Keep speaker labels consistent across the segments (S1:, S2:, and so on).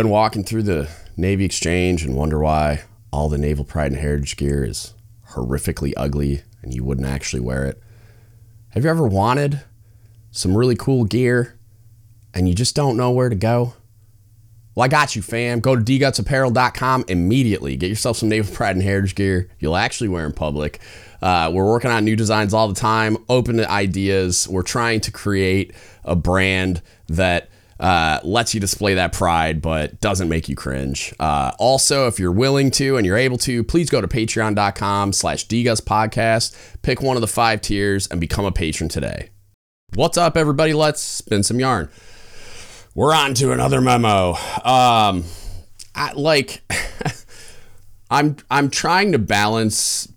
S1: Been walking through the Navy Exchange and wonder why all the Naval Pride and Heritage gear is horrifically ugly and you wouldn't actually wear it? Have you ever wanted some really cool gear and you just don't know where to go? Well, I got you, fam. Go to dgutsapparel.com immediately. Get yourself some Naval Pride and Heritage gear you'll actually wear in public. Uh, we're working on new designs all the time, open to ideas. We're trying to create a brand that uh, lets you display that pride, but doesn't make you cringe. Uh, also, if you're willing to and you're able to, please go to patreon.com slash podcast, pick one of the five tiers, and become a patron today. What's up, everybody? Let's spin some yarn. We're on to another memo. Um, I, like, I'm I'm trying to balance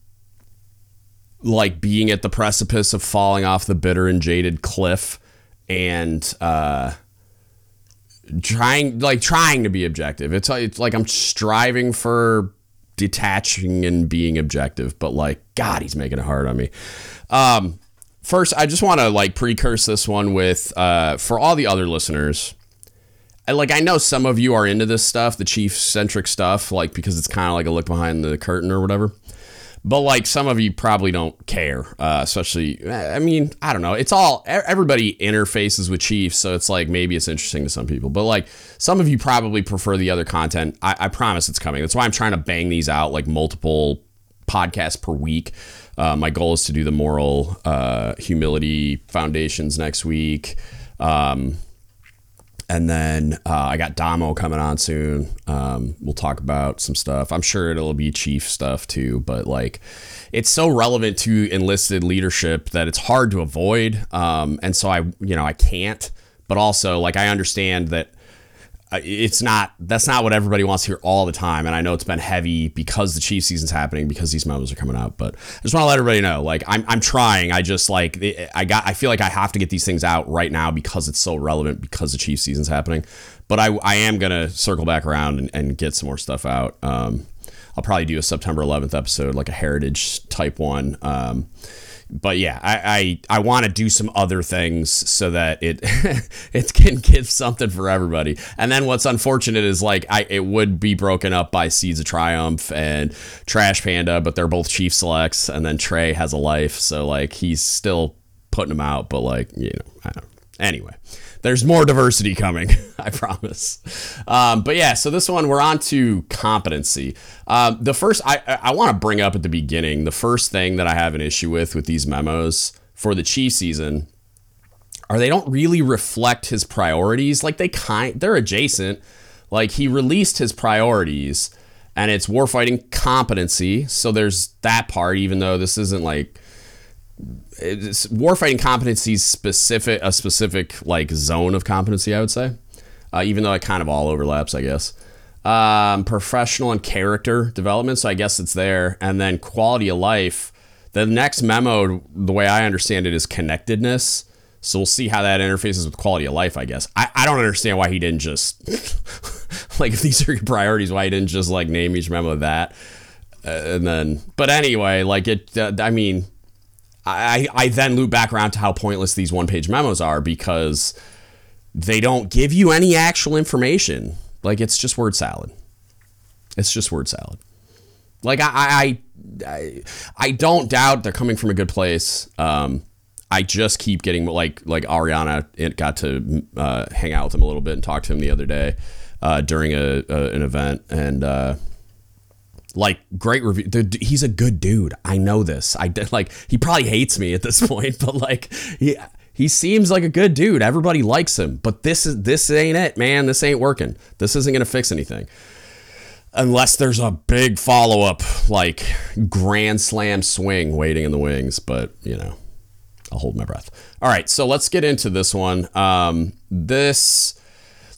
S1: like being at the precipice of falling off the bitter and jaded cliff and uh trying like trying to be objective. It's it's like I'm striving for detaching and being objective, but like God, he's making it hard on me. Um, first, I just want to like precurse this one with uh, for all the other listeners. I, like I know some of you are into this stuff, the chief centric stuff, like because it's kind of like a look behind the curtain or whatever. But like some of you probably don't care, uh, especially. I mean, I don't know. It's all everybody interfaces with Chiefs, so it's like maybe it's interesting to some people. But like some of you probably prefer the other content. I, I promise it's coming. That's why I'm trying to bang these out like multiple podcasts per week. Uh, my goal is to do the moral uh, humility foundations next week. Um, and then uh, I got Damo coming on soon. Um, we'll talk about some stuff. I'm sure it'll be chief stuff too, but like it's so relevant to enlisted leadership that it's hard to avoid. Um, and so I, you know, I can't. But also, like I understand that it's not that's not what everybody wants to hear all the time. And i know it's been heavy because the chief season's happening because these memos are coming out but i just want to let everybody know like i'm, I'm trying. I just like i got i feel like i have to get these things out right now because it's so relevant because the chief season's happening. But i, I am gonna circle back around and, and get some more stuff out. Um, i'll probably do a september 11th episode like a heritage type one. Um, but yeah, I I, I want to do some other things so that it it can give something for everybody. And then what's unfortunate is like I it would be broken up by Seeds of Triumph and Trash Panda, but they're both chief selects, and then Trey has a life, so like he's still putting them out, but like you know. Anyway, there's more diversity coming, I promise. Um, but yeah, so this one we're on to competency. Um, the first I I want to bring up at the beginning the first thing that I have an issue with with these memos for the Chief season are they don't really reflect his priorities. Like they kind they're adjacent. Like he released his priorities and it's warfighting competency. So there's that part, even though this isn't like warfighting competencies specific a specific like zone of competency i would say. Uh, even though it kind of all overlaps i guess. Um, professional and character development so i guess it's there. And then quality of life. The next memo the way i understand it is connectedness. So we'll see how that interfaces with quality of life i guess. I, I don't understand why he didn't just like if these are your priorities why he didn't just like name each memo that. Uh, and then but anyway like it uh, i mean I, I then loop back around to how pointless these one page memos are because they don't give you any actual information. Like it's just word salad. It's just word salad. Like I I I, I don't doubt they're coming from a good place. Um, I just keep getting like like Ariana got to uh, hang out with him a little bit and talk to him the other day uh, during a, a, an event and uh, like great review. he's a good dude. I know this. I did like he probably hates me at this point, but like he he seems like a good dude. Everybody likes him. But this is this ain't it, man. This ain't working. This isn't gonna fix anything. Unless there's a big follow up, like grand slam swing waiting in the wings. But you know, I'll hold my breath. All right, so let's get into this one. Um, this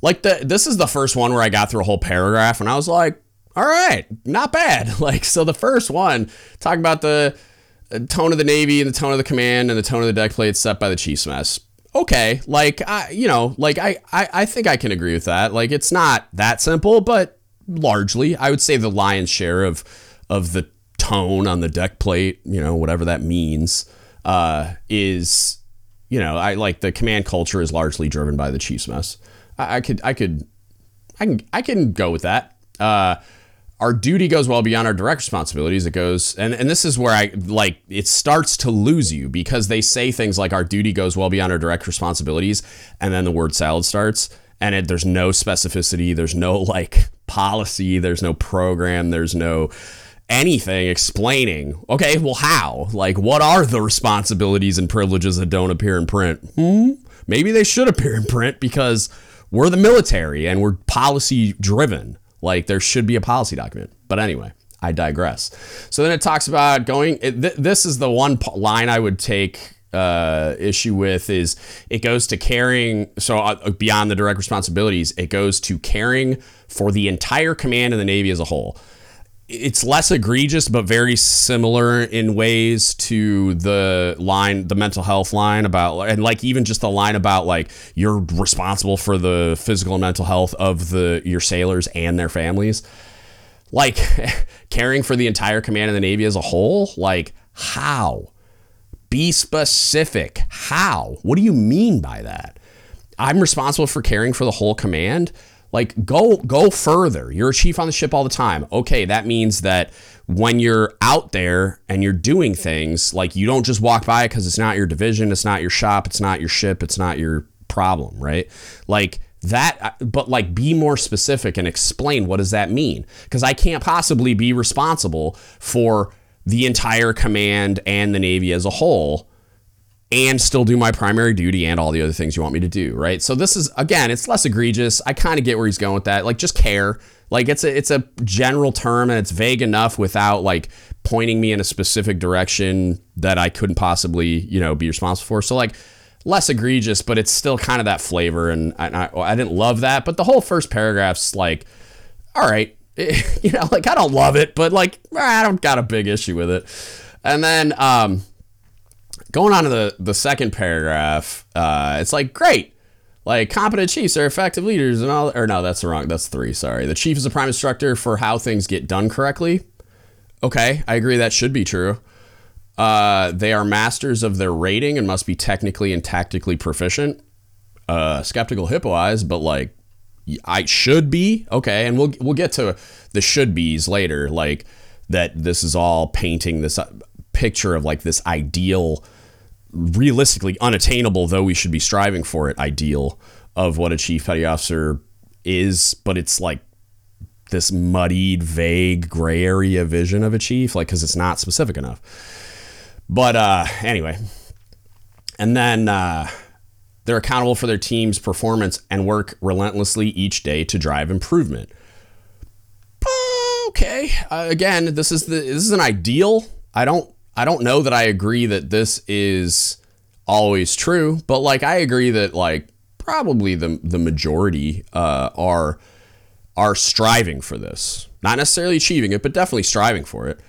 S1: like the this is the first one where I got through a whole paragraph and I was like, all right, not bad. Like, so the first one, talking about the uh, tone of the Navy and the tone of the command and the tone of the deck plate set by the Chiefs mess. Okay, like I, you know, like I, I, I think I can agree with that. Like, it's not that simple, but largely, I would say the lion's share of of the tone on the deck plate, you know, whatever that means, uh, is, you know, I like the command culture is largely driven by the Chiefs mess. I, I could, I could I can I can go with that. Uh, our duty goes well beyond our direct responsibilities. It goes, and, and this is where I like it starts to lose you because they say things like our duty goes well beyond our direct responsibilities, and then the word salad starts, and it, there's no specificity, there's no like policy, there's no program, there's no anything explaining, okay, well, how? Like, what are the responsibilities and privileges that don't appear in print? Hmm? Maybe they should appear in print because we're the military and we're policy driven. Like, there should be a policy document. But anyway, I digress. So then it talks about going, it, th- this is the one line I would take uh, issue with is it goes to caring so uh, beyond the direct responsibilities it goes to caring for the entire command of the navy as a whole it's less egregious but very similar in ways to the line the mental health line about and like even just the line about like you're responsible for the physical and mental health of the your sailors and their families. Like caring for the entire command of the navy as a whole? Like how? Be specific. How? What do you mean by that? I'm responsible for caring for the whole command like go go further. You're a chief on the ship all the time. Okay, that means that when you're out there and you're doing things, like you don't just walk by because it's not your division, it's not your shop, it's not your ship, it's not your problem, right? Like that uh, but like be more specific and explain what does that mean because i can't possibly be responsible for the entire command and the navy as a whole and still do my primary duty and all the other things you want me to do, right? So this is again, it's less egregious. I kind of get where he's going with that. Like just care. Like it's a it's a general term and it's vague enough without like pointing me in a specific direction that I couldn't possibly, you know, be responsible for. So like less egregious, but it's still kind of that flavor and I, I, I didn't love that, but the whole first paragraph's like all right, you know, like I don't love it, but like I don't got a big issue with it. And then um going on to the, the second paragraph, uh, it's like, great. Like competent chiefs are effective leaders and all or no, that's wrong. That's three, sorry. The chief is a prime instructor for how things get done correctly. Okay, I agree that should be true. Uh, they are masters of their rating and must be technically and tactically proficient. Uh, skeptical hippo eyes, but like I should be okay, and we'll we'll get to the should be's later. Like that, this is all painting this uh, picture of like this ideal realistically unattainable, though we should be striving for it, ideal of what a chief petty officer is, but it's like this muddied, vague, gray area vision of a chief, like because it's not specific enough. But uh, anyway, and then uh, they're accountable for their team's performance and work relentlessly each day to drive improvement. Okay, uh, again, this is the this is an ideal. I don't I don't know that I agree that this is always true, but like I agree that like probably the the majority uh, are are striving for this, not necessarily achieving it, but definitely striving for it.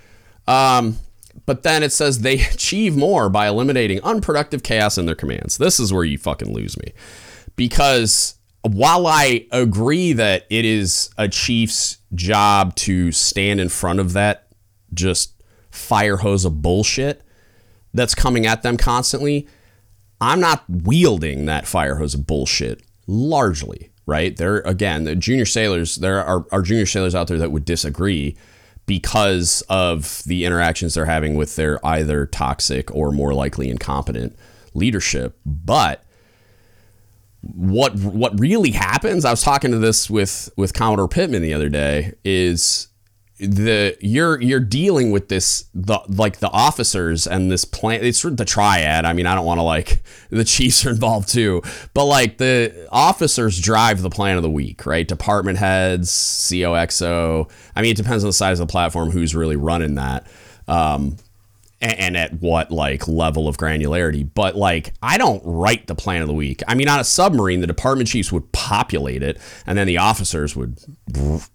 S1: Um, but then it says they achieve more by eliminating unproductive chaos in their commands. This is where you fucking lose me, because while I agree that it is a chief's job to stand in front of that just fire hose of bullshit that's coming at them constantly. I'm not wielding that fire hose of bullshit largely, right? There again, the junior sailors, there are, are junior sailors out there that would disagree because of the interactions they're having with their either toxic or more likely incompetent leadership. But what what really happens, I was talking to this with with Commodore Pittman the other day, is the you're you're dealing with this the like the officers and this plan it's the triad. I mean i don't want to like the chiefs are involved too. But like the officers drive the plan of the week right? Department heads CO XO i mean it depends on the size of the platform who's really running that. Um, and at what like level of granularity. But like, I don't write the plan of the week. I mean, on a submarine, the department chiefs would populate it, and then the officers would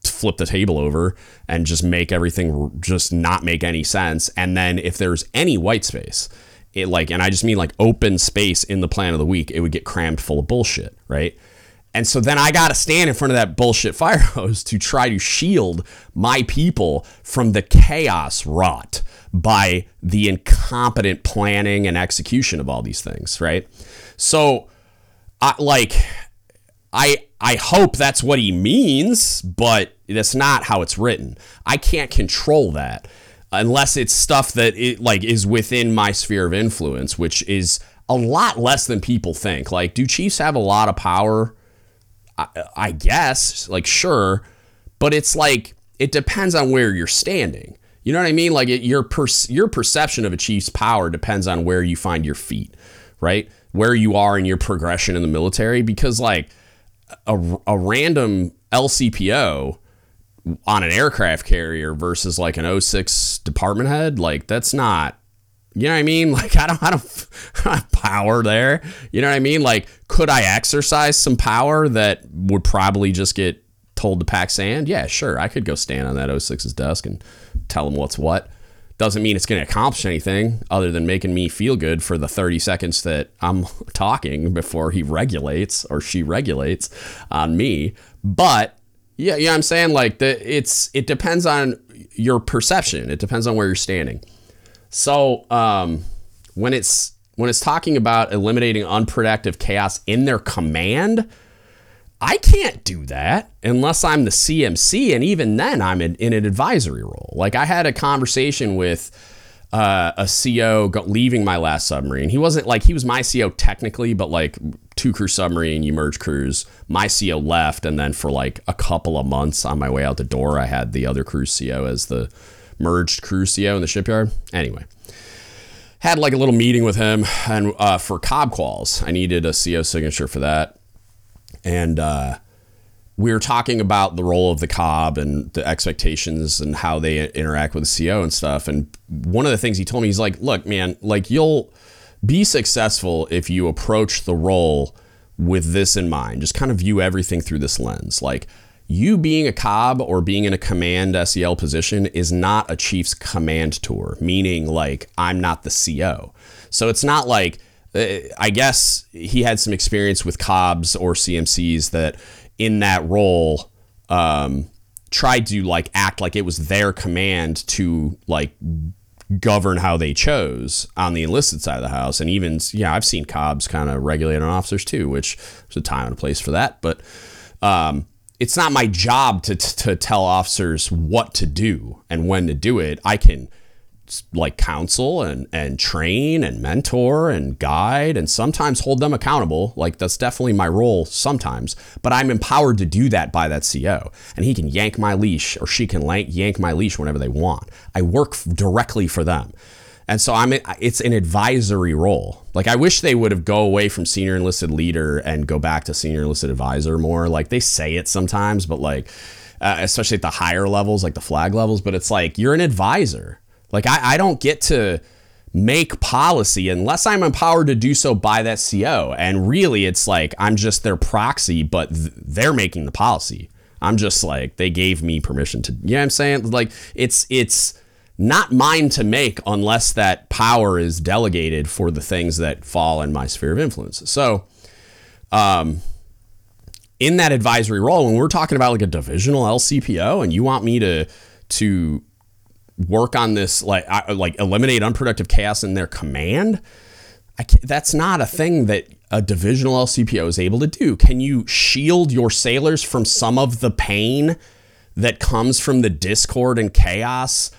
S1: flip the table over and just make everything just not make any sense. And then if there's any white space, it like, and I just mean like open space in the plan of the week, it would get crammed full of bullshit, right? And so then I got to stand in front of that bullshit fire hose to try to shield my people from the chaos wrought by the incompetent planning and execution of all these things, right? So, I, like, I I hope that's what he means, but that's not how it's written. I can't control that unless it's stuff that it like is within my sphere of influence, which is a lot less than people think. Like, do Chiefs have a lot of power? I, I guess, like, sure, but it's like it depends on where you're standing. You know what I mean? Like, it, your per, your perception of a Chiefs power depends on where you find your feet, right? Where you are in your progression in the military, because like a, a random LCPO on an aircraft carrier versus like an 06 department head, like that's not you know what I mean? Like I don't I don't, power there. You know what I mean? Like could I exercise some power that would probably just get told to pack sand? Yeah, sure. I could go stand on that 06's desk and tell him what's what. Doesn't mean it's going to accomplish anything other than making me feel good for the 30 seconds that I'm talking before he regulates or she regulates on me. But yeah, yeah, I'm saying like the it's it depends on your perception. It depends on where you're standing. So um, when it's when it's talking about eliminating unproductive chaos in their command, I can't do that unless I'm the CMC, and even then, I'm in, in an advisory role. Like I had a conversation with uh, a CO leaving my last submarine. He wasn't like he was my CO technically, but like two crew submarine, you merge crews. My CO left, and then for like a couple of months on my way out the door, I had the other crew CO as the merged crew CO in the shipyard. Anyway, had like a little meeting with him, and uh, for cob quals, I needed a CO signature for that, and uh, we were talking about the role of the cob and the expectations and how they interact with the CO and stuff. And one of the things he told me, he's like, "Look, man, like you'll." be successful if you approach the role with this in mind. Just kind of view everything through this lens. Like you being a cob or being in a command SEL position is not a chief's command tour, meaning like I'm not the CO. So it's not like uh, I guess he had some experience with cobs or CMCs that in that role um, tried to like act like it was their command to like govern how they chose on the enlisted side of the house. And even, yeah, I've seen cobs kind of regulate on officers too, which there's a time and a place for that. But um, it's not my job to, to tell officers what to do and when to do it. I can like counsel and and train and mentor and guide and sometimes hold them accountable. Like that's definitely my role sometimes but i'm empowered to do that by that co and he can yank my leash or she can yank my leash whenever they want. I work directly for them and so i'm it's an advisory role like i wish they would have go away from senior enlisted leader and go back to senior enlisted advisor more like they say it sometimes but like uh, especially at the higher levels like the flag levels but it's like you're an advisor like I, I don't get to make policy unless I'm empowered to do so by that CO. And really, it's like I'm just their proxy, but th- they're making the policy. I'm just like they gave me permission to. You know what I'm saying? Like it's it's not mine to make unless that power is delegated for the things that fall in my sphere of influence. So, um, in that advisory role, when we're talking about like a divisional LCPO, and you want me to to work on this like like eliminate unproductive chaos in their command that's not a thing that a divisional LCPO is able to do. Can you shield your sailors from some of the pain that comes from the discord and chaos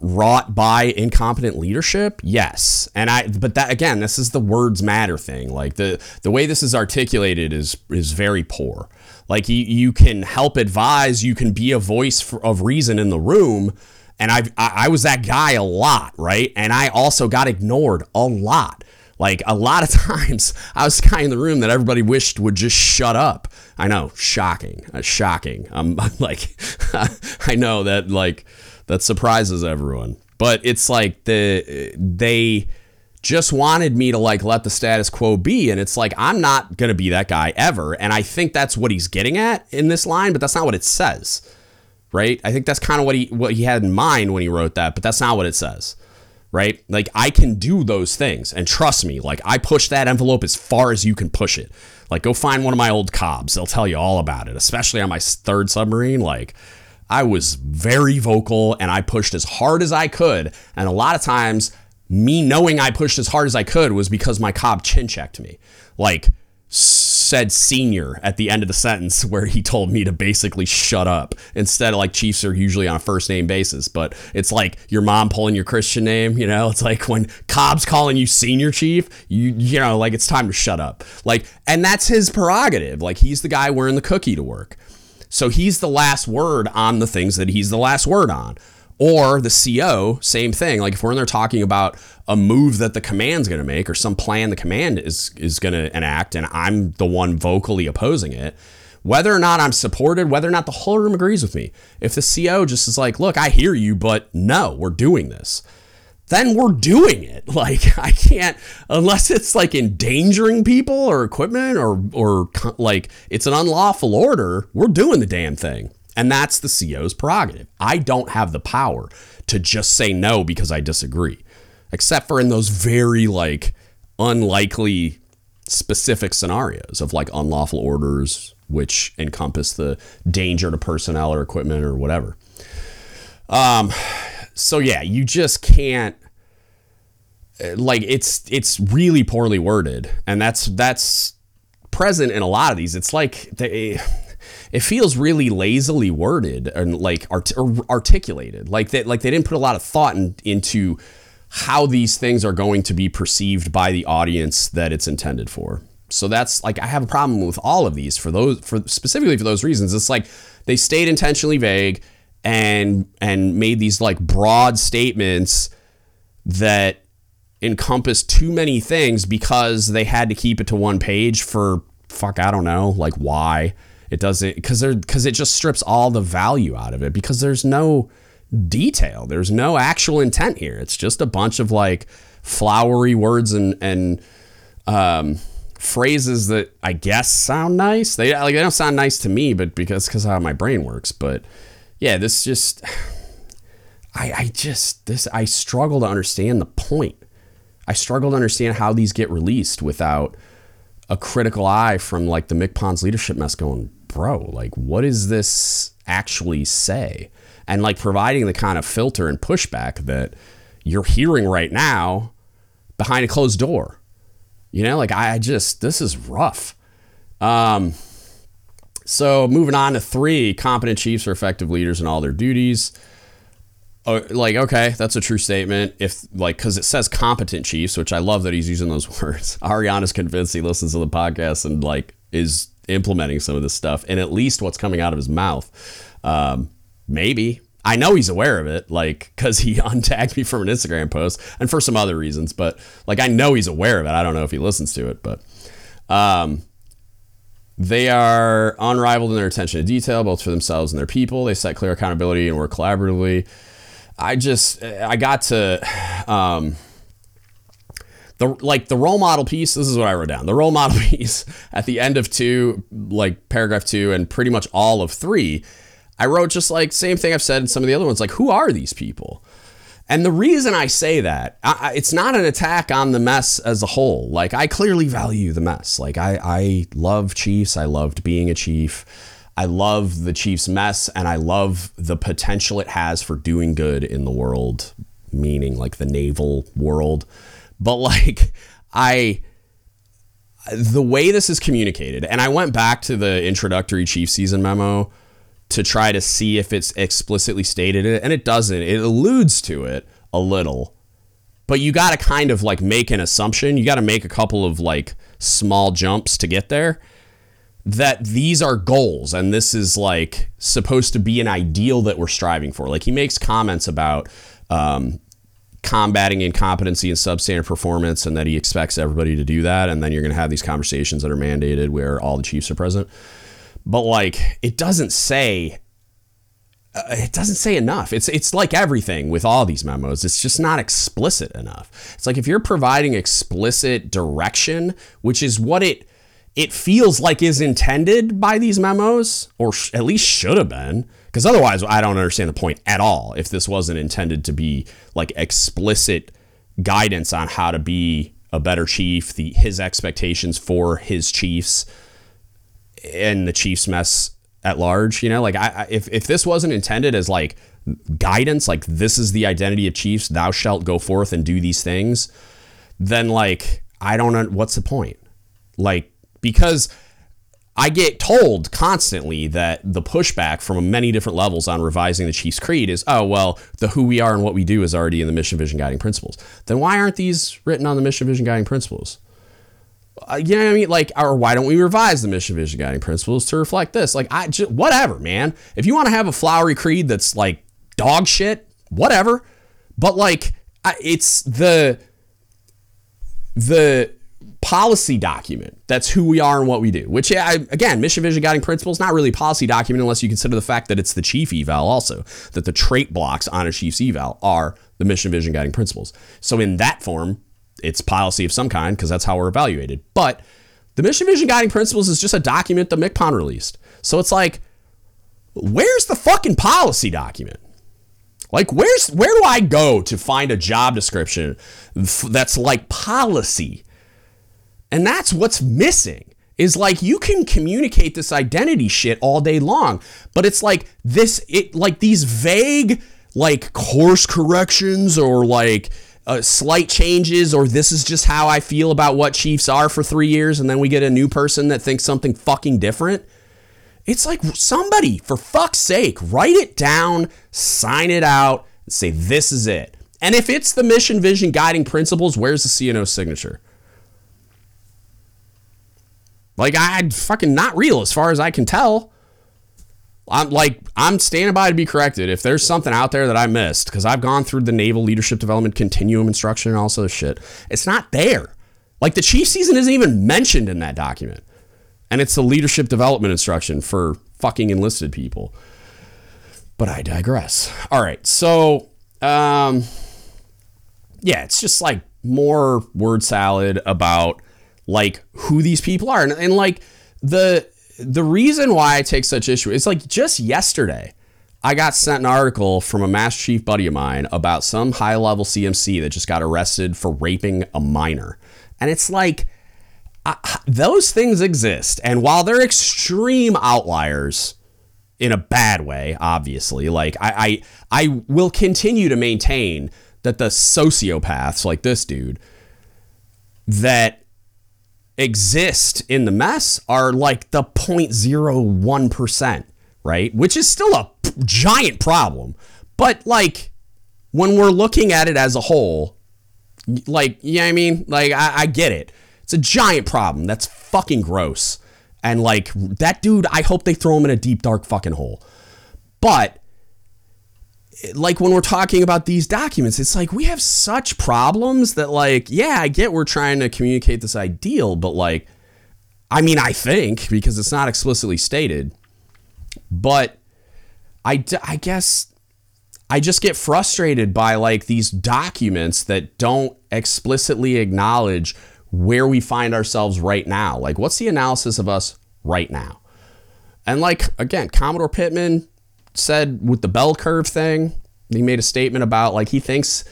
S1: wrought by incompetent leadership? Yes. And I but that again, this is the words matter thing. Like the the way this is articulated is is very poor. Like you you can help advise, you can be a voice for, of reason in the room, and I've, I, I was that guy a lot, right? And I also got ignored a lot. Like a lot of times, I was the guy in the room that everybody wished would just shut up. I know, shocking, uh, shocking. I'm, I'm like, I know that like that surprises everyone, but it's like the they just wanted me to like let the status quo be, and it's like I'm not gonna be that guy ever. And I think that's what he's getting at in this line, but that's not what it says right? I think that's kind of what he what he had in mind when he wrote that, but that's not what it says. Right? Like I can do those things and trust me, like I push that envelope as far as you can push it. Like go find one of my old cobs, they'll tell you all about it, especially on my third submarine like I was very vocal and I pushed as hard as I could, and a lot of times me knowing I pushed as hard as I could was because my cob chin checked me. Like said senior at the end of the sentence where he told me to basically shut up instead of like Chiefs are usually on a first name basis, but it's like your mom pulling your Christian name, you know, it's like when cob's calling you senior chief, you you know, like it's time to shut up. Like and that's his prerogative. Like he's the guy wearing the cookie to work. So he's the last word on the things that he's the last word on. Or the CO, same thing. Like if we're in there talking about a move that the command's going to make or some plan the command is is going to enact, and I'm the one vocally opposing it, whether or not I'm supported, whether or not the whole room agrees with me, if the CO just is like, look, I hear you, but no, we're doing this, then we're doing it. Like I can't unless it's like endangering people or equipment or or like it's an unlawful order, we're doing the damn thing. And that's the CO's prerogative. I don't have the power to just say no because I disagree, except for in those very like unlikely specific scenarios of like unlawful orders, which encompass the danger to personnel or equipment or whatever. Um, so yeah, you just can't uh, like it's it's really poorly worded, and that's that's present in a lot of these. It's like they it feels really lazily worded and like art- articulated. Like that, like they didn't put a lot of thought in, into how these things are going to be perceived by the audience that it's intended for. So that's like I have a problem with all of these for those for specifically for those reasons. It's like they stayed intentionally vague and and made these like broad statements that encompass too many things because they had to keep it to one page for fuck I don't know like why it doesn't because there because it just strips all the value out of it because there's no detail. There's no actual intent here. It's just a bunch of like flowery words and and um, phrases that I guess sound nice. They like they don't sound nice to me, but because because how my brain works. But yeah, this just I I just this I struggle to understand the point. I struggle to understand how these get released without a critical eye from like the MCPON's leadership mess going, bro, like, what does this actually say? And like providing the kind of filter and pushback that you're hearing right now behind a closed door. You know, like I just, this is rough. Um, so moving on to three, competent chiefs are effective leaders in all their duties. Oh, like okay, that's a true statement. If like because it says competent chiefs, which I love that he's using those words. Ariana's convinced he listens to the podcast and like is implementing some of this stuff and at least what's coming out of his mouth. Um, maybe. I know he's aware of it, like, because he untagged me from an Instagram post and for some other reasons, but like, I know he's aware of it. I don't know if he listens to it, but um, they are unrivaled in their attention to detail, both for themselves and their people. They set clear accountability and work collaboratively. I just, I got to, um, the like the role model piece this is what i wrote down the role model piece at the end of two like paragraph two and pretty much all of three i wrote just like same thing i've said in some of the other ones like who are these people and the reason i say that I, it's not an attack on the mess as a whole. Like i clearly value the mess. Like i i love chiefs. I loved being a chief. I love the Chiefs mess and I love the potential it has for doing good in the world, meaning like the naval world. But like I the way this is communicated, and I went back to the introductory chief season memo to try to see if it's explicitly stated it, and it doesn't. It alludes to it a little. But you got to kind of like make an assumption. You got to make a couple of like small jumps to get there that these are goals and this is like supposed to be an ideal that we're striving for. Like he makes comments about um, combating incompetency and substandard performance and that he expects everybody to do that and then you're going to have these conversations that are mandated where all the chiefs are present but like it doesn't say uh, it doesn't say enough. It's it's like everything with all these memos. It's just not explicit enough. It's like if you're providing explicit direction which is what it it feels like is intended by these memos or sh- at least should have been because otherwise, I don't understand the point at all if this wasn't intended to be like explicit guidance on how to be a better chief, the his expectations for his chiefs and the chiefs mess at large. You know, like I, if if this wasn't intended as like guidance, like this is the identity of chiefs, thou shalt go forth and do these things, then like I don't know what's the point. Like because I get told constantly that the pushback from many different levels on revising the Chiefs Creed is, oh, well, the who we are and what we do is already in the mission, vision, guiding principles. Then why aren't these written on the mission, vision, guiding principles? Uh, you know what I mean? Like, or why don't we revise the mission, vision, guiding principles to reflect this? Like, I just, whatever, man. If you want to have a flowery creed that's like dog shit, whatever. But like, it's the, the, policy document. That's who we are and what we do. Which, I, again, mission, vision, guiding principles, not really policy document unless you consider the fact that it's the chief eval also, that the trait blocks on a chief's eval are the mission, vision, guiding principles. So in that form, it's policy of some kind because that's how we're evaluated. But the mission, vision, guiding principles is just a document that MCPON released. So it's like, where's the fucking policy document? Like, where's where do I go to find a job description that's like policy? And that's what's missing is like you can communicate this identity shit all day long, but it's like this, it like these vague, like course corrections or like uh, slight changes, or this is just how I feel about what Chiefs are for three years, and then we get a new person that thinks something fucking different. It's like somebody, for fuck's sake, write it down, sign it out, and say, this is it. And if it's the mission, vision, guiding principles, where's the CNO signature? Like I fucking not real as far as I can tell. I'm like I'm standing by to be corrected if there's something out there that I missed because I've gone through the naval leadership development continuum instruction and also shit. It's not there. Like the chief season isn't even mentioned in that document. And it's the leadership development instruction for fucking enlisted people. But I digress. All right. So, um, yeah, it's just like more word salad about like who these people are and, and like the the reason why I take such issue is like just yesterday I got sent an article from a mass Chief buddy of mine about some high level CMC that just got arrested for raping a minor. And it's like, uh, those things exist. And while they're extreme outliers in a bad way, obviously, like I, I, I will continue to maintain that the sociopaths like this dude that exist in the mess are like the 0.01%, right? Which is still a giant problem. But like when we're looking at it as a whole, like, you know I mean? Like, I, I get it. It's a giant problem. That's fucking gross. And like that dude, I hope they throw him in a deep, dark fucking hole. But like when we're talking about these documents, it's like we have such problems that, like, yeah, I get we're trying to communicate this ideal, but like, I mean, I think because it's not explicitly stated, but I, I guess I just get frustrated by like these documents that don't explicitly acknowledge where we find ourselves right now. Like, what's the analysis of us right now? And like, again, Commodore Pittman, said with the bell curve thing, he made a statement about like he thinks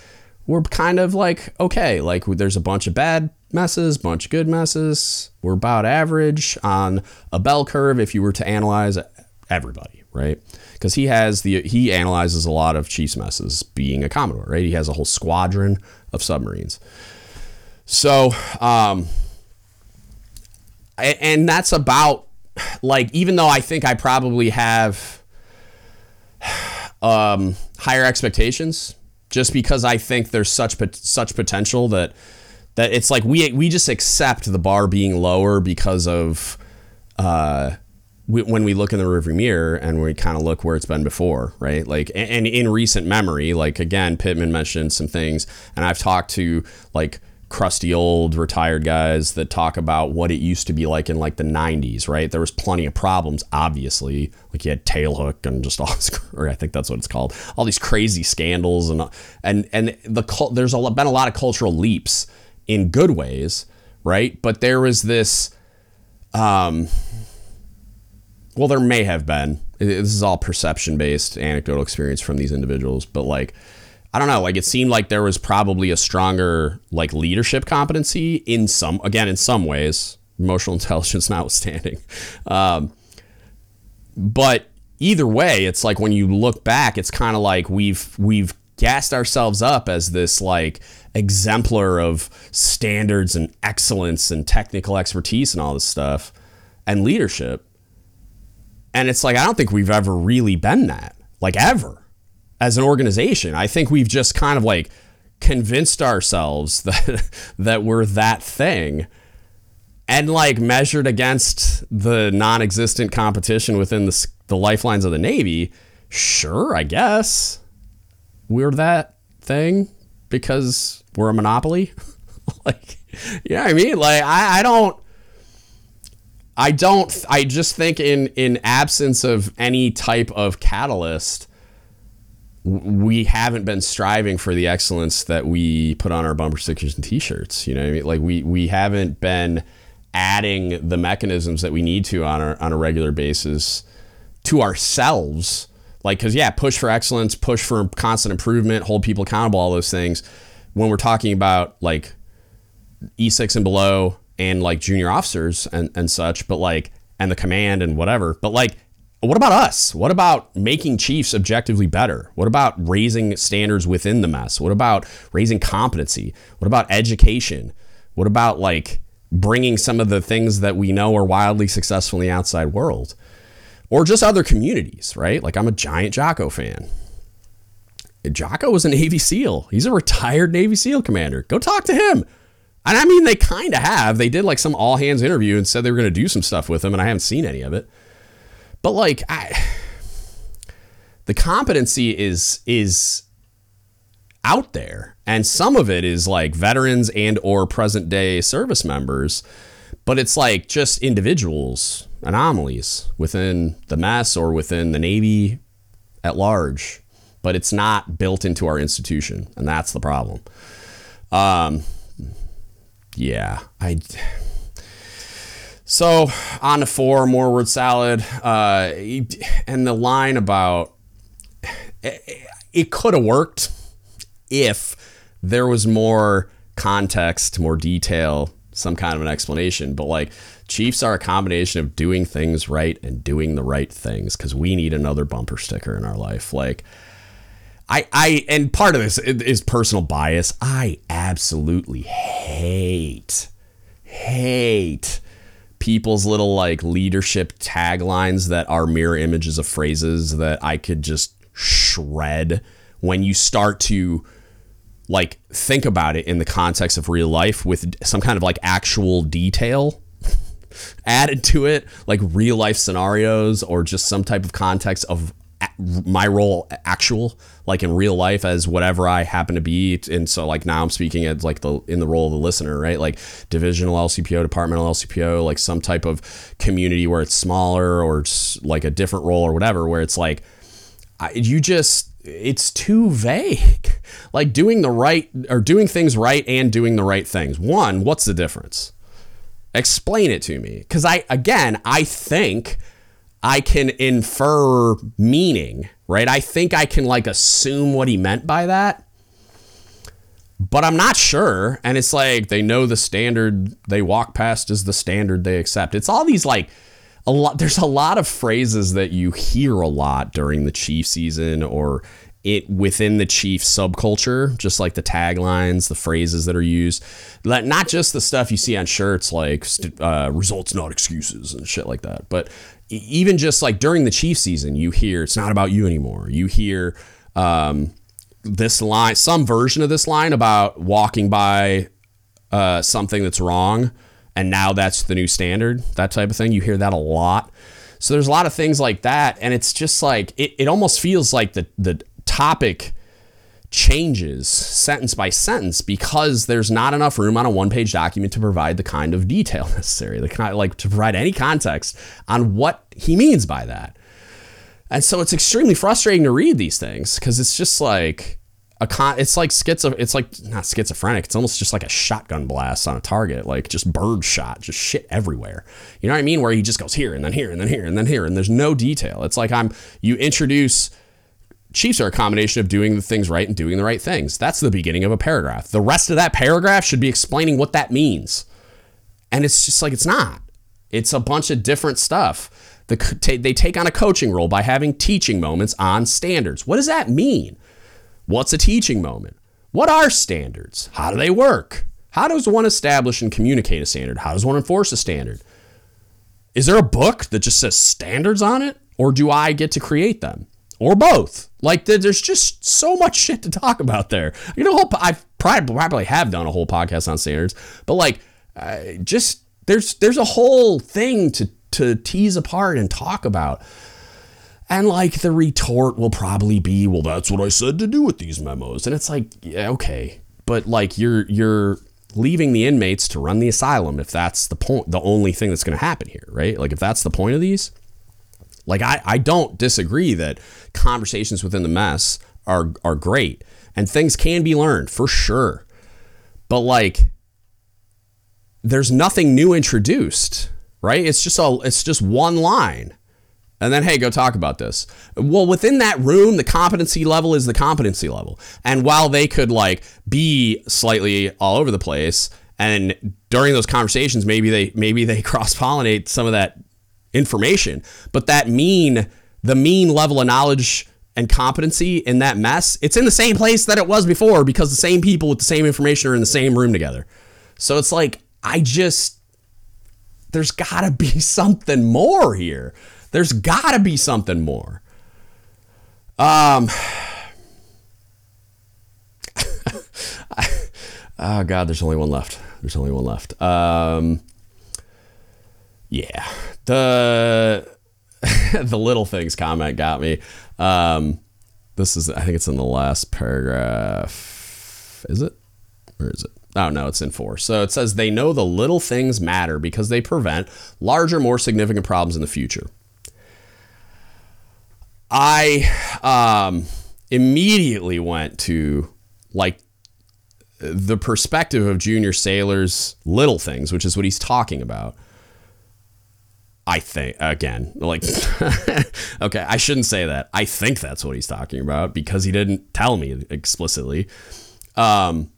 S1: we're kind of like okay, like there's a bunch of bad messes, bunch of good messes. We're about average on a bell curve if you were to analyze everybody, right? Because he has the he analyzes a lot of Chiefs messes being a Commodore, right? He has a whole squadron of submarines. So, um, and that's about like even though I think I probably have um, higher expectations just because I think there's such such potential that that it's like we we just accept the bar being lower because of uh, we, when we look in the rearview mirror and we kind of look where it's been before, right? Like and, and in recent memory, like again, Pittman mentioned some things, and I've talked to like crusty old retired guys that talk about what it used to be like in like the 90s, right? There was plenty of problems, obviously. Like you had tailhook and just all this, or I think that's what it's called, all these crazy scandals and and and the there's a, been a lot of cultural leaps in good ways, right? But there was this, um, well, there may have been. This is all perception based, anecdotal experience from these individuals, but like I don't know, like it seemed like there was probably a stronger like leadership competency in some again in some ways, emotional intelligence notwithstanding. Um, but either way, it's like when you look back, it's kind of like we've we've gassed ourselves up as this like exemplar of standards and excellence and technical expertise and all this stuff. and leadership. And it's like, I don't think we've ever really been that, like ever as an organization. I think we've just kind of like convinced ourselves that, that we're that thing and like measured against the non existent competition within the, the lifelines of the Navy. Sure, I guess we're that thing because we're a monopoly. like, yeah, I mean, like, I, I don't. I don't. I just think in in absence of any type of catalyst, we haven't been striving for the excellence that we put on our bumper stickers and T-shirts. You know, I mean, like we we haven't been adding the mechanisms that we need to on a on a regular basis to ourselves. Like, because yeah, push for excellence, push for constant improvement, hold people accountable, all those things. When we're talking about like E6 and below and like junior officers and, and such, but like, and the command and whatever. But like, what about us? What about making chiefs objectively better? What about raising standards within the mess? What about raising competency? What about education? What about like bringing some of the things that we know are wildly successful in the outside world? Or just other communities, right? Like, I'm a giant Jocko fan. Jocko was a Navy SEAL. He's a retired Navy SEAL commander. Go talk to him. And I mean, they kind of have. They did like some all hands interview and said they were going to do some stuff with him, and I haven't seen any of it. But like, I, the competency is is out there, and some of it is like veterans and or present day service members, but it's like just individuals, anomalies within the mess or within the Navy at large. But it's not built into our institution, and that's the problem. Um, yeah, I. So on to four, more word salad, uh, and the line about it could have worked if there was more context, more detail, some kind of an explanation. But like Chiefs are a combination of doing things right and doing the right things because we need another bumper sticker in our life. Like I, I, and part of this is personal bias. I absolutely hate, hate people's little like leadership taglines that are mirror images of phrases that I could just shred. When you start to like think about it in the context of real life with some kind of like actual detail added to it, like real life scenarios or just some type of context of my role actual like in real life as whatever I happen to be. And so like now I'm speaking as like the in the role of the listener right? Like divisional LCPO departmental LCPO like some type of community where it's smaller or it's like a different role or whatever where it's like I, you just it's too vague. Like doing the right or doing things right and doing the right things. One what's the difference? Explain it to me. Because I again I think I can infer meaning, right? I think I can like assume what he meant by that. But I'm not sure. And it's like they know the standard they walk past is the standard they accept. It's all these like a lot there's a lot of phrases that you hear a lot during the chief season or it within the chief subculture, just like the taglines, the phrases that are used, not just the stuff you see on shirts like uh, results not excuses and shit like that, but even just like during the chief season, you hear it's not about you anymore. You hear um, this line, some version of this line about walking by uh, something that's wrong, and now that's the new standard, that type of thing. You hear that a lot. So there's a lot of things like that, and it's just like it, it almost feels like the the topic changes sentence by sentence because there's not enough room on a one page document to provide the kind of detail necessary, the kind like to provide any context on what he means by that. And so it's extremely frustrating to read these things because it's just like a con it's like schizo it's like not schizophrenic, it's almost just like a shotgun blast on a target, like just bird shot, just shit everywhere. You know what I mean? Where he just goes here and then here and then here and then here and there's no detail. It's like I'm you introduce Chiefs are a combination of doing the things right and doing the right things. That's the beginning of a paragraph. The rest of that paragraph should be explaining what that means. And it's just like, it's not. It's a bunch of different stuff. The, they take on a coaching role by having teaching moments on standards. What does that mean? What's a teaching moment? What are standards? How do they work? How does one establish and communicate a standard? How does one enforce a standard? Is there a book that just says standards on it? Or do I get to create them? Or both? Like, there's just so much shit to talk about there. You know, I probably, have done a whole podcast on standards, but like, uh, just there's there's a whole thing to to tease apart and talk about. And like the retort will probably be, well, that's what I said to do with these memos. And it's like, yeah, okay, but like you're you're leaving the inmates to run the asylum if that's the point, the only thing that's going to happen here, right? Like if that's the point of these, like I I don't disagree that conversations within the mess are are great and things can be learned for sure, but like there's nothing new introduced, right? It's just a it's just one line and then, hey, go talk about this. Well, within that room, the competency level is the competency level. And while they could like be slightly all over the place, and during those conversations, maybe they maybe they cross pollinate some of that information, but that mean the mean level of knowledge and competency in that mess, it's in the same place that it was before because the same people with the same information are in the same room together. So it's like I just there's got to be something more here. There's got to be something more. Um. oh God, there's only one left. There's only one left. Um. Yeah, the the little things comment got me. Um, this is I think it's in the last paragraph. Is it? Where is it? Oh, no, it's in four. So it says they know the little things matter because they prevent larger, more significant problems in the future. I um, immediately went to like the perspective of junior sailors little things which is what he's talking about i think again like okay i shouldn't say that. I think that's what he's talking about because he didn't tell me explicitly. Um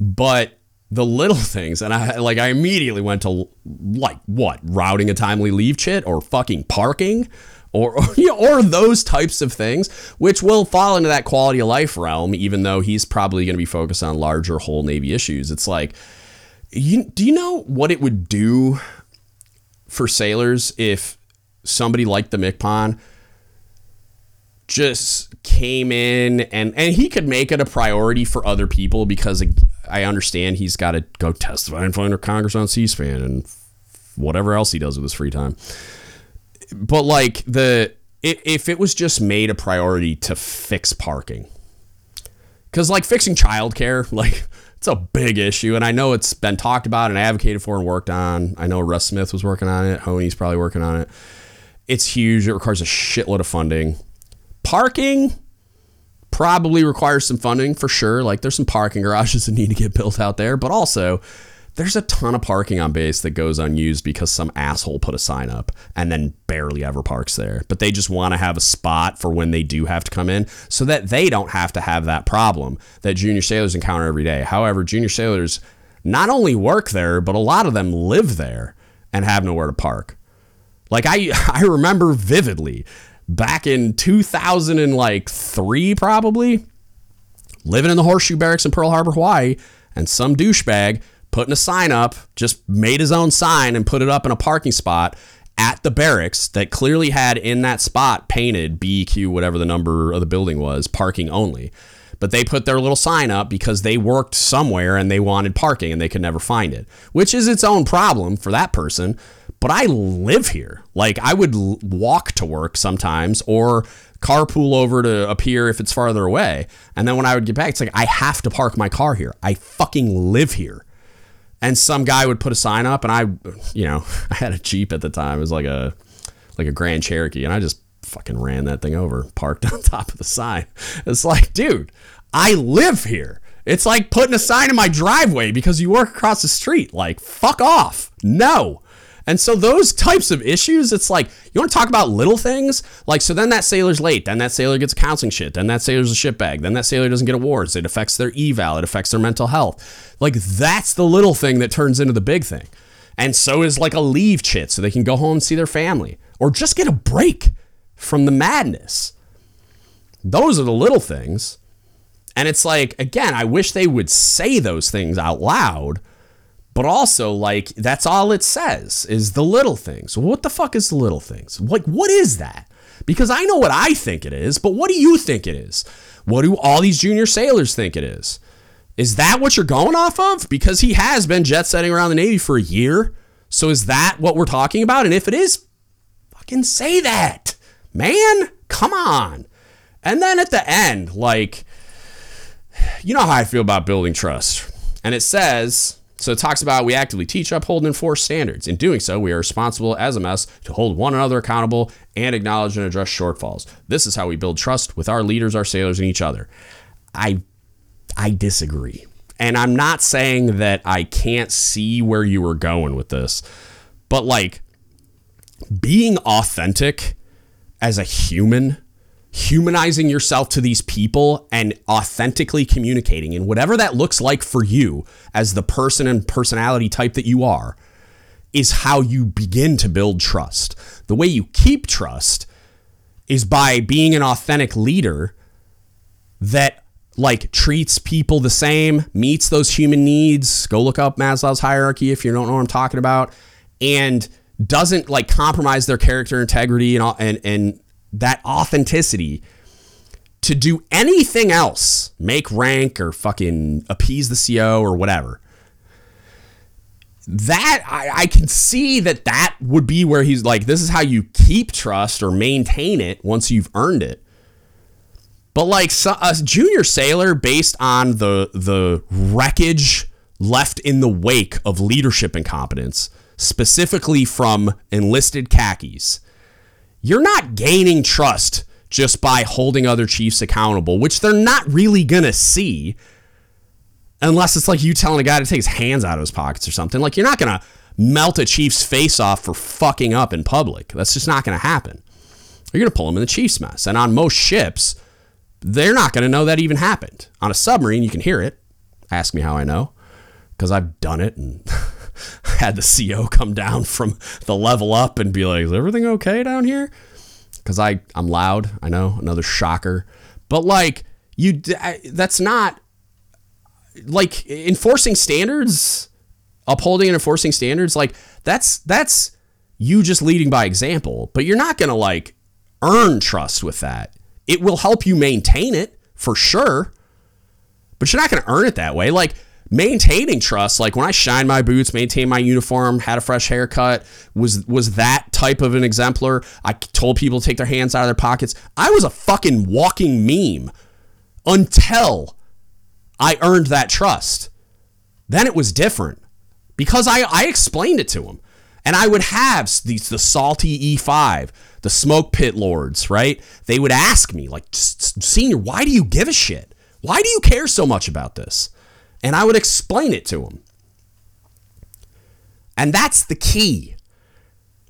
S1: but the little things and i like i immediately went to like what routing a timely leave chit or fucking parking? Or or, you know, or those types of things, which will fall into that quality of life realm, even though he's probably going to be focused on larger whole Navy issues. It's like, you, do you know what it would do for sailors if somebody like the MCPON just came in and and he could make it a priority for other people because I understand he's got to go testify in front of Congress on C-SPAN and whatever else he does with his free time. But like the if it was just made a priority to fix parking, because like fixing childcare, like it's a big issue, and I know it's been talked about and advocated for and worked on. I know Russ Smith was working on it. Honea's probably working on it. It's huge. It requires a shitload of funding. Parking probably requires some funding for sure. Like there's some parking garages that need to get built out there, but also there's a ton of parking on base that goes unused because some asshole put a sign up and then barely ever parks there. But they just want to have a spot for when they do have to come in so that they don't have to have that problem that junior sailors encounter every day. However, junior sailors not only work there, but a lot of them live there and have nowhere to park. Like I I remember vividly back in 2003 probably living in the Horseshoe Barracks in Pearl Harbor, Hawaii, and some douchebag putting a sign up, just made his own sign and put it up in a parking spot at the barracks that clearly had in that spot painted BQ, whatever the number of the building was, parking only. But they put their little sign up because they worked somewhere and they wanted parking and they could never find it, which is its own problem for that person. But I live here. Like I would walk to work sometimes or carpool over to up here if it's farther away. And then when I would get back, it's like I have to park my car here. I fucking live here and some guy would put a sign up and I you know I had a Jeep at the time. It was like a like a Grand Cherokee and I just fucking ran that thing over parked on top of the sign. It's like dude I live here. It's like putting a sign in my driveway because you work across the street. Like fuck off. No and so those types of issues, it's like you want to talk about little things, like so then that sailor's late, then that sailor gets counseling shit, then that sailor's a shitbag, then that sailor doesn't get awards, it affects their eval, it affects their mental health. Like that's the little thing that turns into the big thing. And so is like a leave chit so they can go home and see their family or just get a break from the madness. Those are the little things. And it's like, again, I wish they would say those things out loud But also, like, that's all it says is the little things. What the fuck is the little things? Like, what is that? Because I know what I think it is, but what do you think it is? What do all these junior sailors think it is? Is that what you're going off of? Because he has been jet setting around the Navy for a year. So is that what we're talking about? And if it is, fucking say that. Man, come on. And then at the end, like, you know how I feel about building trust. And it says, so it talks about we actively teach, uphold, and enforce standards. In doing so, we are responsible as a mess to hold one another accountable and acknowledge and address shortfalls. This is how we build trust with our leaders, our sailors, and each other. I I disagree. And I'm not saying that I can't see where you were going with this, but like being authentic as a human humanizing yourself to these people and authentically communicating and whatever that looks like for you as the person and personality type that you are is how you begin to build trust. The way you keep trust is by being an authentic leader that like treats people the same, meets those human needs. Go look up Maslow's hierarchy if you don't know what I'm talking about and doesn't like compromise their character integrity and and and that authenticity to do anything else, make rank or fucking appease the CO or whatever. That I, I can see that that would be where he's like, this is how you keep trust or maintain it once you've earned it. But like so, a junior sailor, based on the the wreckage left in the wake of leadership incompetence, specifically from enlisted khakis, you're not gaining trust just by holding other chiefs accountable, which they're not really going to see unless it's like you telling a guy to take his hands out of his pockets or something. Like you're not going to melt a chief's face off for fucking up in public. That's just not going to happen. You're going to pull him in the chief's mess. And on most ships, they're not going to know that even happened. On a submarine, you can hear it. Ask me how I know because I've done it and had the CO come down from the level up and be like, "Is everything okay down here?" Because I I'm loud. I know another shocker, but like you, that's not like enforcing standards, upholding and enforcing standards. Like that's that's you just leading by example. But you're not gonna like earn trust with that. It will help you maintain it for sure, but you're not gonna earn it that way. Like maintaining trust. Like when i shined my boots maintained my uniform had a fresh haircut was was that type of an exemplar. I told people to take their hands out of their pockets. I was a fucking walking meme until i earned that trust. Then it was different because i i explained it to them and i would have these the salty e5 the smoke pit lords right? They would ask me like senior why do you give a shit? Why do you care so much about this and I would explain it to him. And that's the key.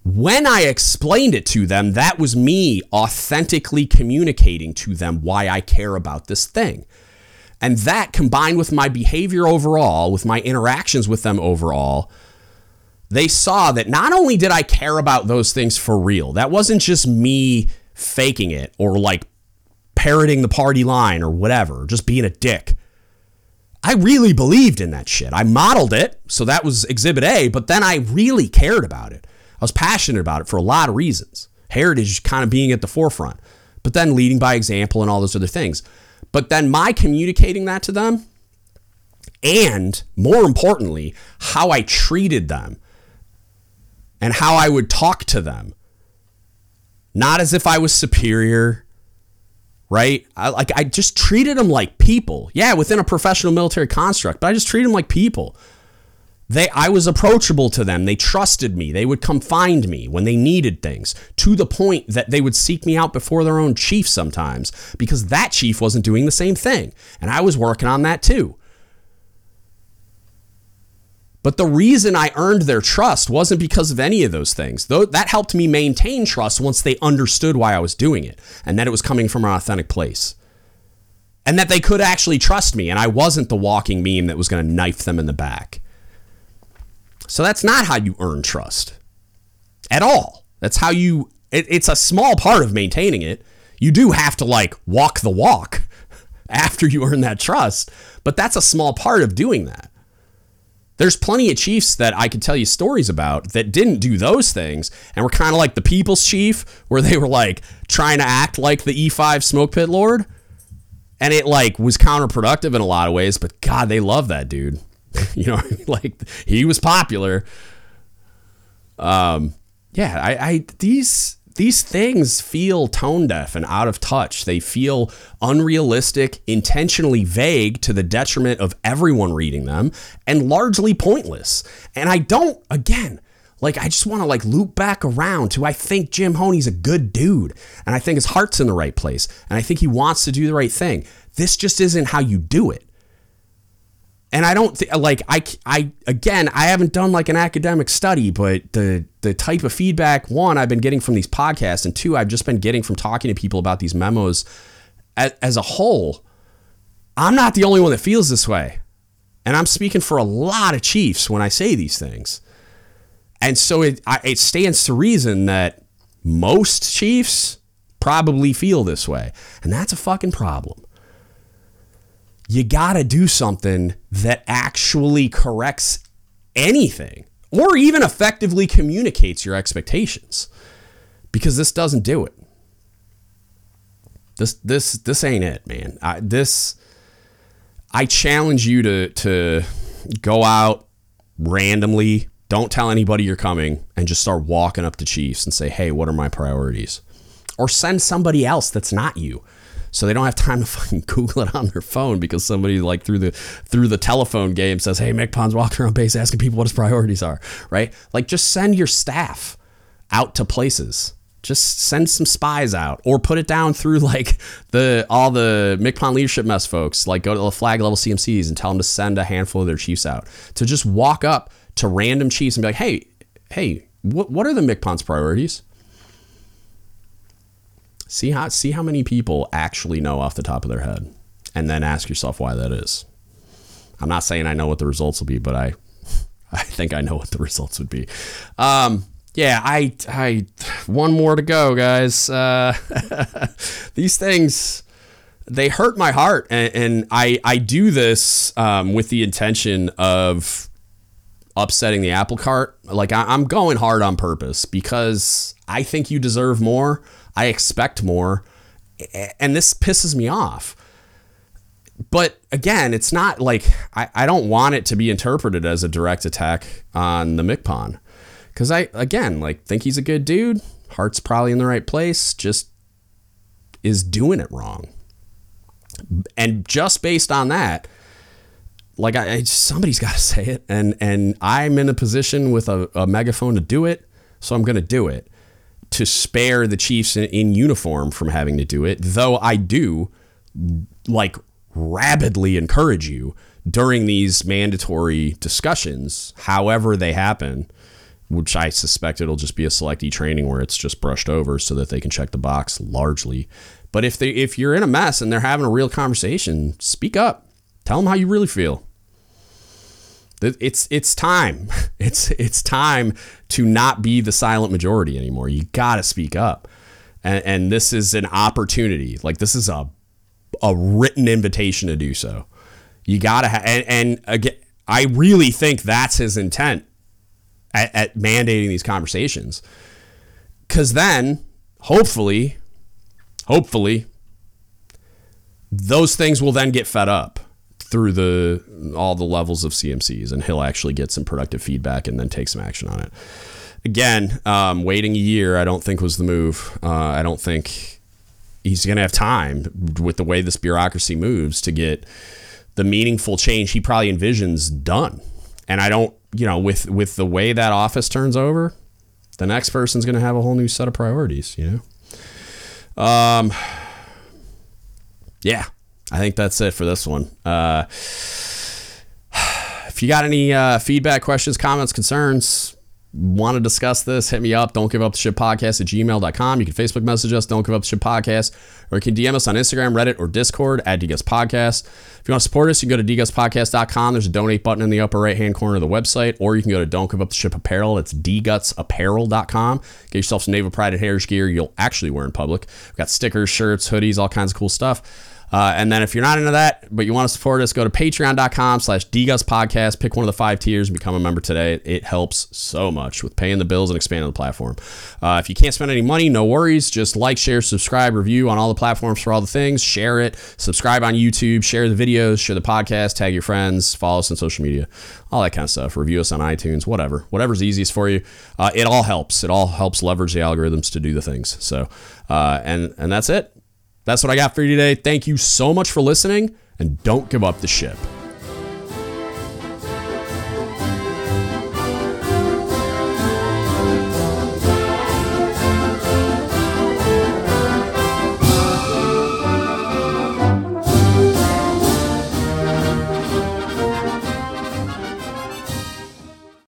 S1: When I explained it to them, that was me authentically communicating to them why I care about this thing. And that combined with my behavior overall, with my interactions with them overall, they saw that not only did I care about those things for real, that wasn't just me faking it or like parroting the party line or whatever, just being a dick. I really believed in that shit. I modeled it, so that was exhibit A, but then I really cared about it. I was passionate about it for a lot of reasons. Heritage kind of being at the forefront, but then leading by example and all those other things. But then my communicating that to them, and more importantly, how I treated them and how I would talk to them. Not as if I was superior, right? I, like I just treated them like people. Yeah, within a professional military construct, but I just treated them like people. They, I was approachable to them. They trusted me. They would come find me when they needed things to the point that they would seek me out before their own chief sometimes because that chief wasn't doing the same thing. And I was working on that too. But the reason I earned their trust wasn't because of any of those things. Though that helped me maintain trust once they understood why I was doing it and that it was coming from an authentic place. And that they could actually trust me and I wasn't the walking meme that was going to knife them in the back. So that's not how you earn trust at all. That's how you it, it's a small part of maintaining it. You do have to like walk the walk after you earn that trust, but that's a small part of doing that. There's plenty of chiefs that I could tell you stories about that didn't do those things and were kind of like the people's chief, where they were like trying to act like the E5 smoke pit lord. And it like was counterproductive in a lot of ways, but God, they love that dude. you know, like he was popular. Um, yeah, I, I these these things feel tone deaf and out of touch. They feel unrealistic, intentionally vague to the detriment of everyone reading them, and largely pointless. And I don't, again, like I just want to like loop back around to I think Jim Honea's a good dude, and I think his heart's in the right place, and I think he wants to do the right thing. This just isn't how you do it and I don't th- like I I again I haven't done like an academic study, but the the type of feedback one I've been getting from these podcasts, and two I've just been getting from talking to people about these memos as, as a whole. I'm not the only one that feels this way, and I'm speaking for a lot of chiefs when I say these things, and so it I, it stands to reason that most chiefs probably feel this way, and that's a fucking problem you got to do something that actually corrects anything or even effectively communicates your expectations because this doesn't do it. This this this ain't it, man. I, this I challenge you to to go out randomly, don't tell anybody you're coming and just start walking up to Chiefs and say, "Hey, what are my priorities?" Or send somebody else that's not you so they don't have time to fucking Google it on their phone because somebody like through the through the telephone game says, "Hey, MCPON's walking around base asking people what his priorities are." Right? Like, just send your staff out to places. Just send some spies out, or put it down through like the all the MCPON leadership mess folks. Like, go to the flag level CMCs and tell them to send a handful of their chiefs out to just walk up to random chiefs and be like, "Hey, hey, what what are the MCPON's priorities?" See how see how many people actually know off the top of their head, and then ask yourself why that is. I'm not saying I know what the results will be, but I I think I know what the results would be. Um, yeah, I I one more to go, guys. Uh, these things they hurt my heart, and, and I I do this um, with the intention of upsetting the apple cart. Like I, I'm going hard on purpose because I think you deserve more. I expect more. And this pisses me off. But again, it's not like I, I don't want it to be interpreted as a direct attack on the MCPON. Because I, again, like think he's a good dude. Heart's probably in the right place. Just is doing it wrong. And just based on that, like I, I somebody's got to say it, and and I'm in a position with a, a megaphone to do it, so I'm going to do it to spare the Chiefs in, in uniform from having to do it. Though I do like rabidly encourage you during these mandatory discussions, however they happen, which I suspect it'll just be a selectee training where it's just brushed over so that they can check the box largely. But if they if you're in a mess and they're having a real conversation, speak up. Tell them how you really feel. It's it's time. It's it's time to not be the silent majority anymore. You got to speak up, and, and this is an opportunity. Like this is a a written invitation to do so. You got to have, and, and again, I really think that's his intent at, at mandating these conversations, because then hopefully, hopefully, those things will then get fed up through the all the levels of CMCs, and he'll actually get some productive feedback and then take some action on it. Again, um, waiting a year, I don't think was the move. Uh, I don't think he's going to have time with the way this bureaucracy moves to get the meaningful change he probably envisions done. And I don't, you know, with with the way that office turns over, the next person's going to have a whole new set of priorities. You know. Um. Yeah, I think that's it for this one. Uh, if you got any uh, feedback, questions, comments, concerns, want to discuss this, hit me up. Don't give up the ship podcast at gmail.com. You can Facebook message us, don't give up the ship podcast, or you can DM us on Instagram, Reddit, or Discord at DGUTS Podcast. If you want to support us, you can go to dgutspodcast.com. There's a donate button in the upper right hand corner of the website, or you can go to Don't Give Up the Ship Apparel. It's dgutsapparel.com. Get yourself some Naval Pride and Heritage gear you'll actually wear in public. We've got stickers, shirts, hoodies, all kinds of cool stuff. Uh, and then if you're not into that, but you want to support us, go to patreon.com slash podcast. Pick one of the five tiers and become a member today. It helps so much with paying the bills and expanding the platform. Uh, if you can't spend any money, no worries. Just like, share, subscribe, review on all the platforms for all the things. Share it. Subscribe on YouTube. Share the videos. Share the podcast. Tag your friends. Follow us on social media. All that kind of stuff. Review us on iTunes. Whatever. Whatever's easiest for you. Uh, it all helps. It all helps leverage the algorithms to do the things. So, uh, and and that's it. That's what I got for you today. Thank you so much for listening, and don't give up the ship.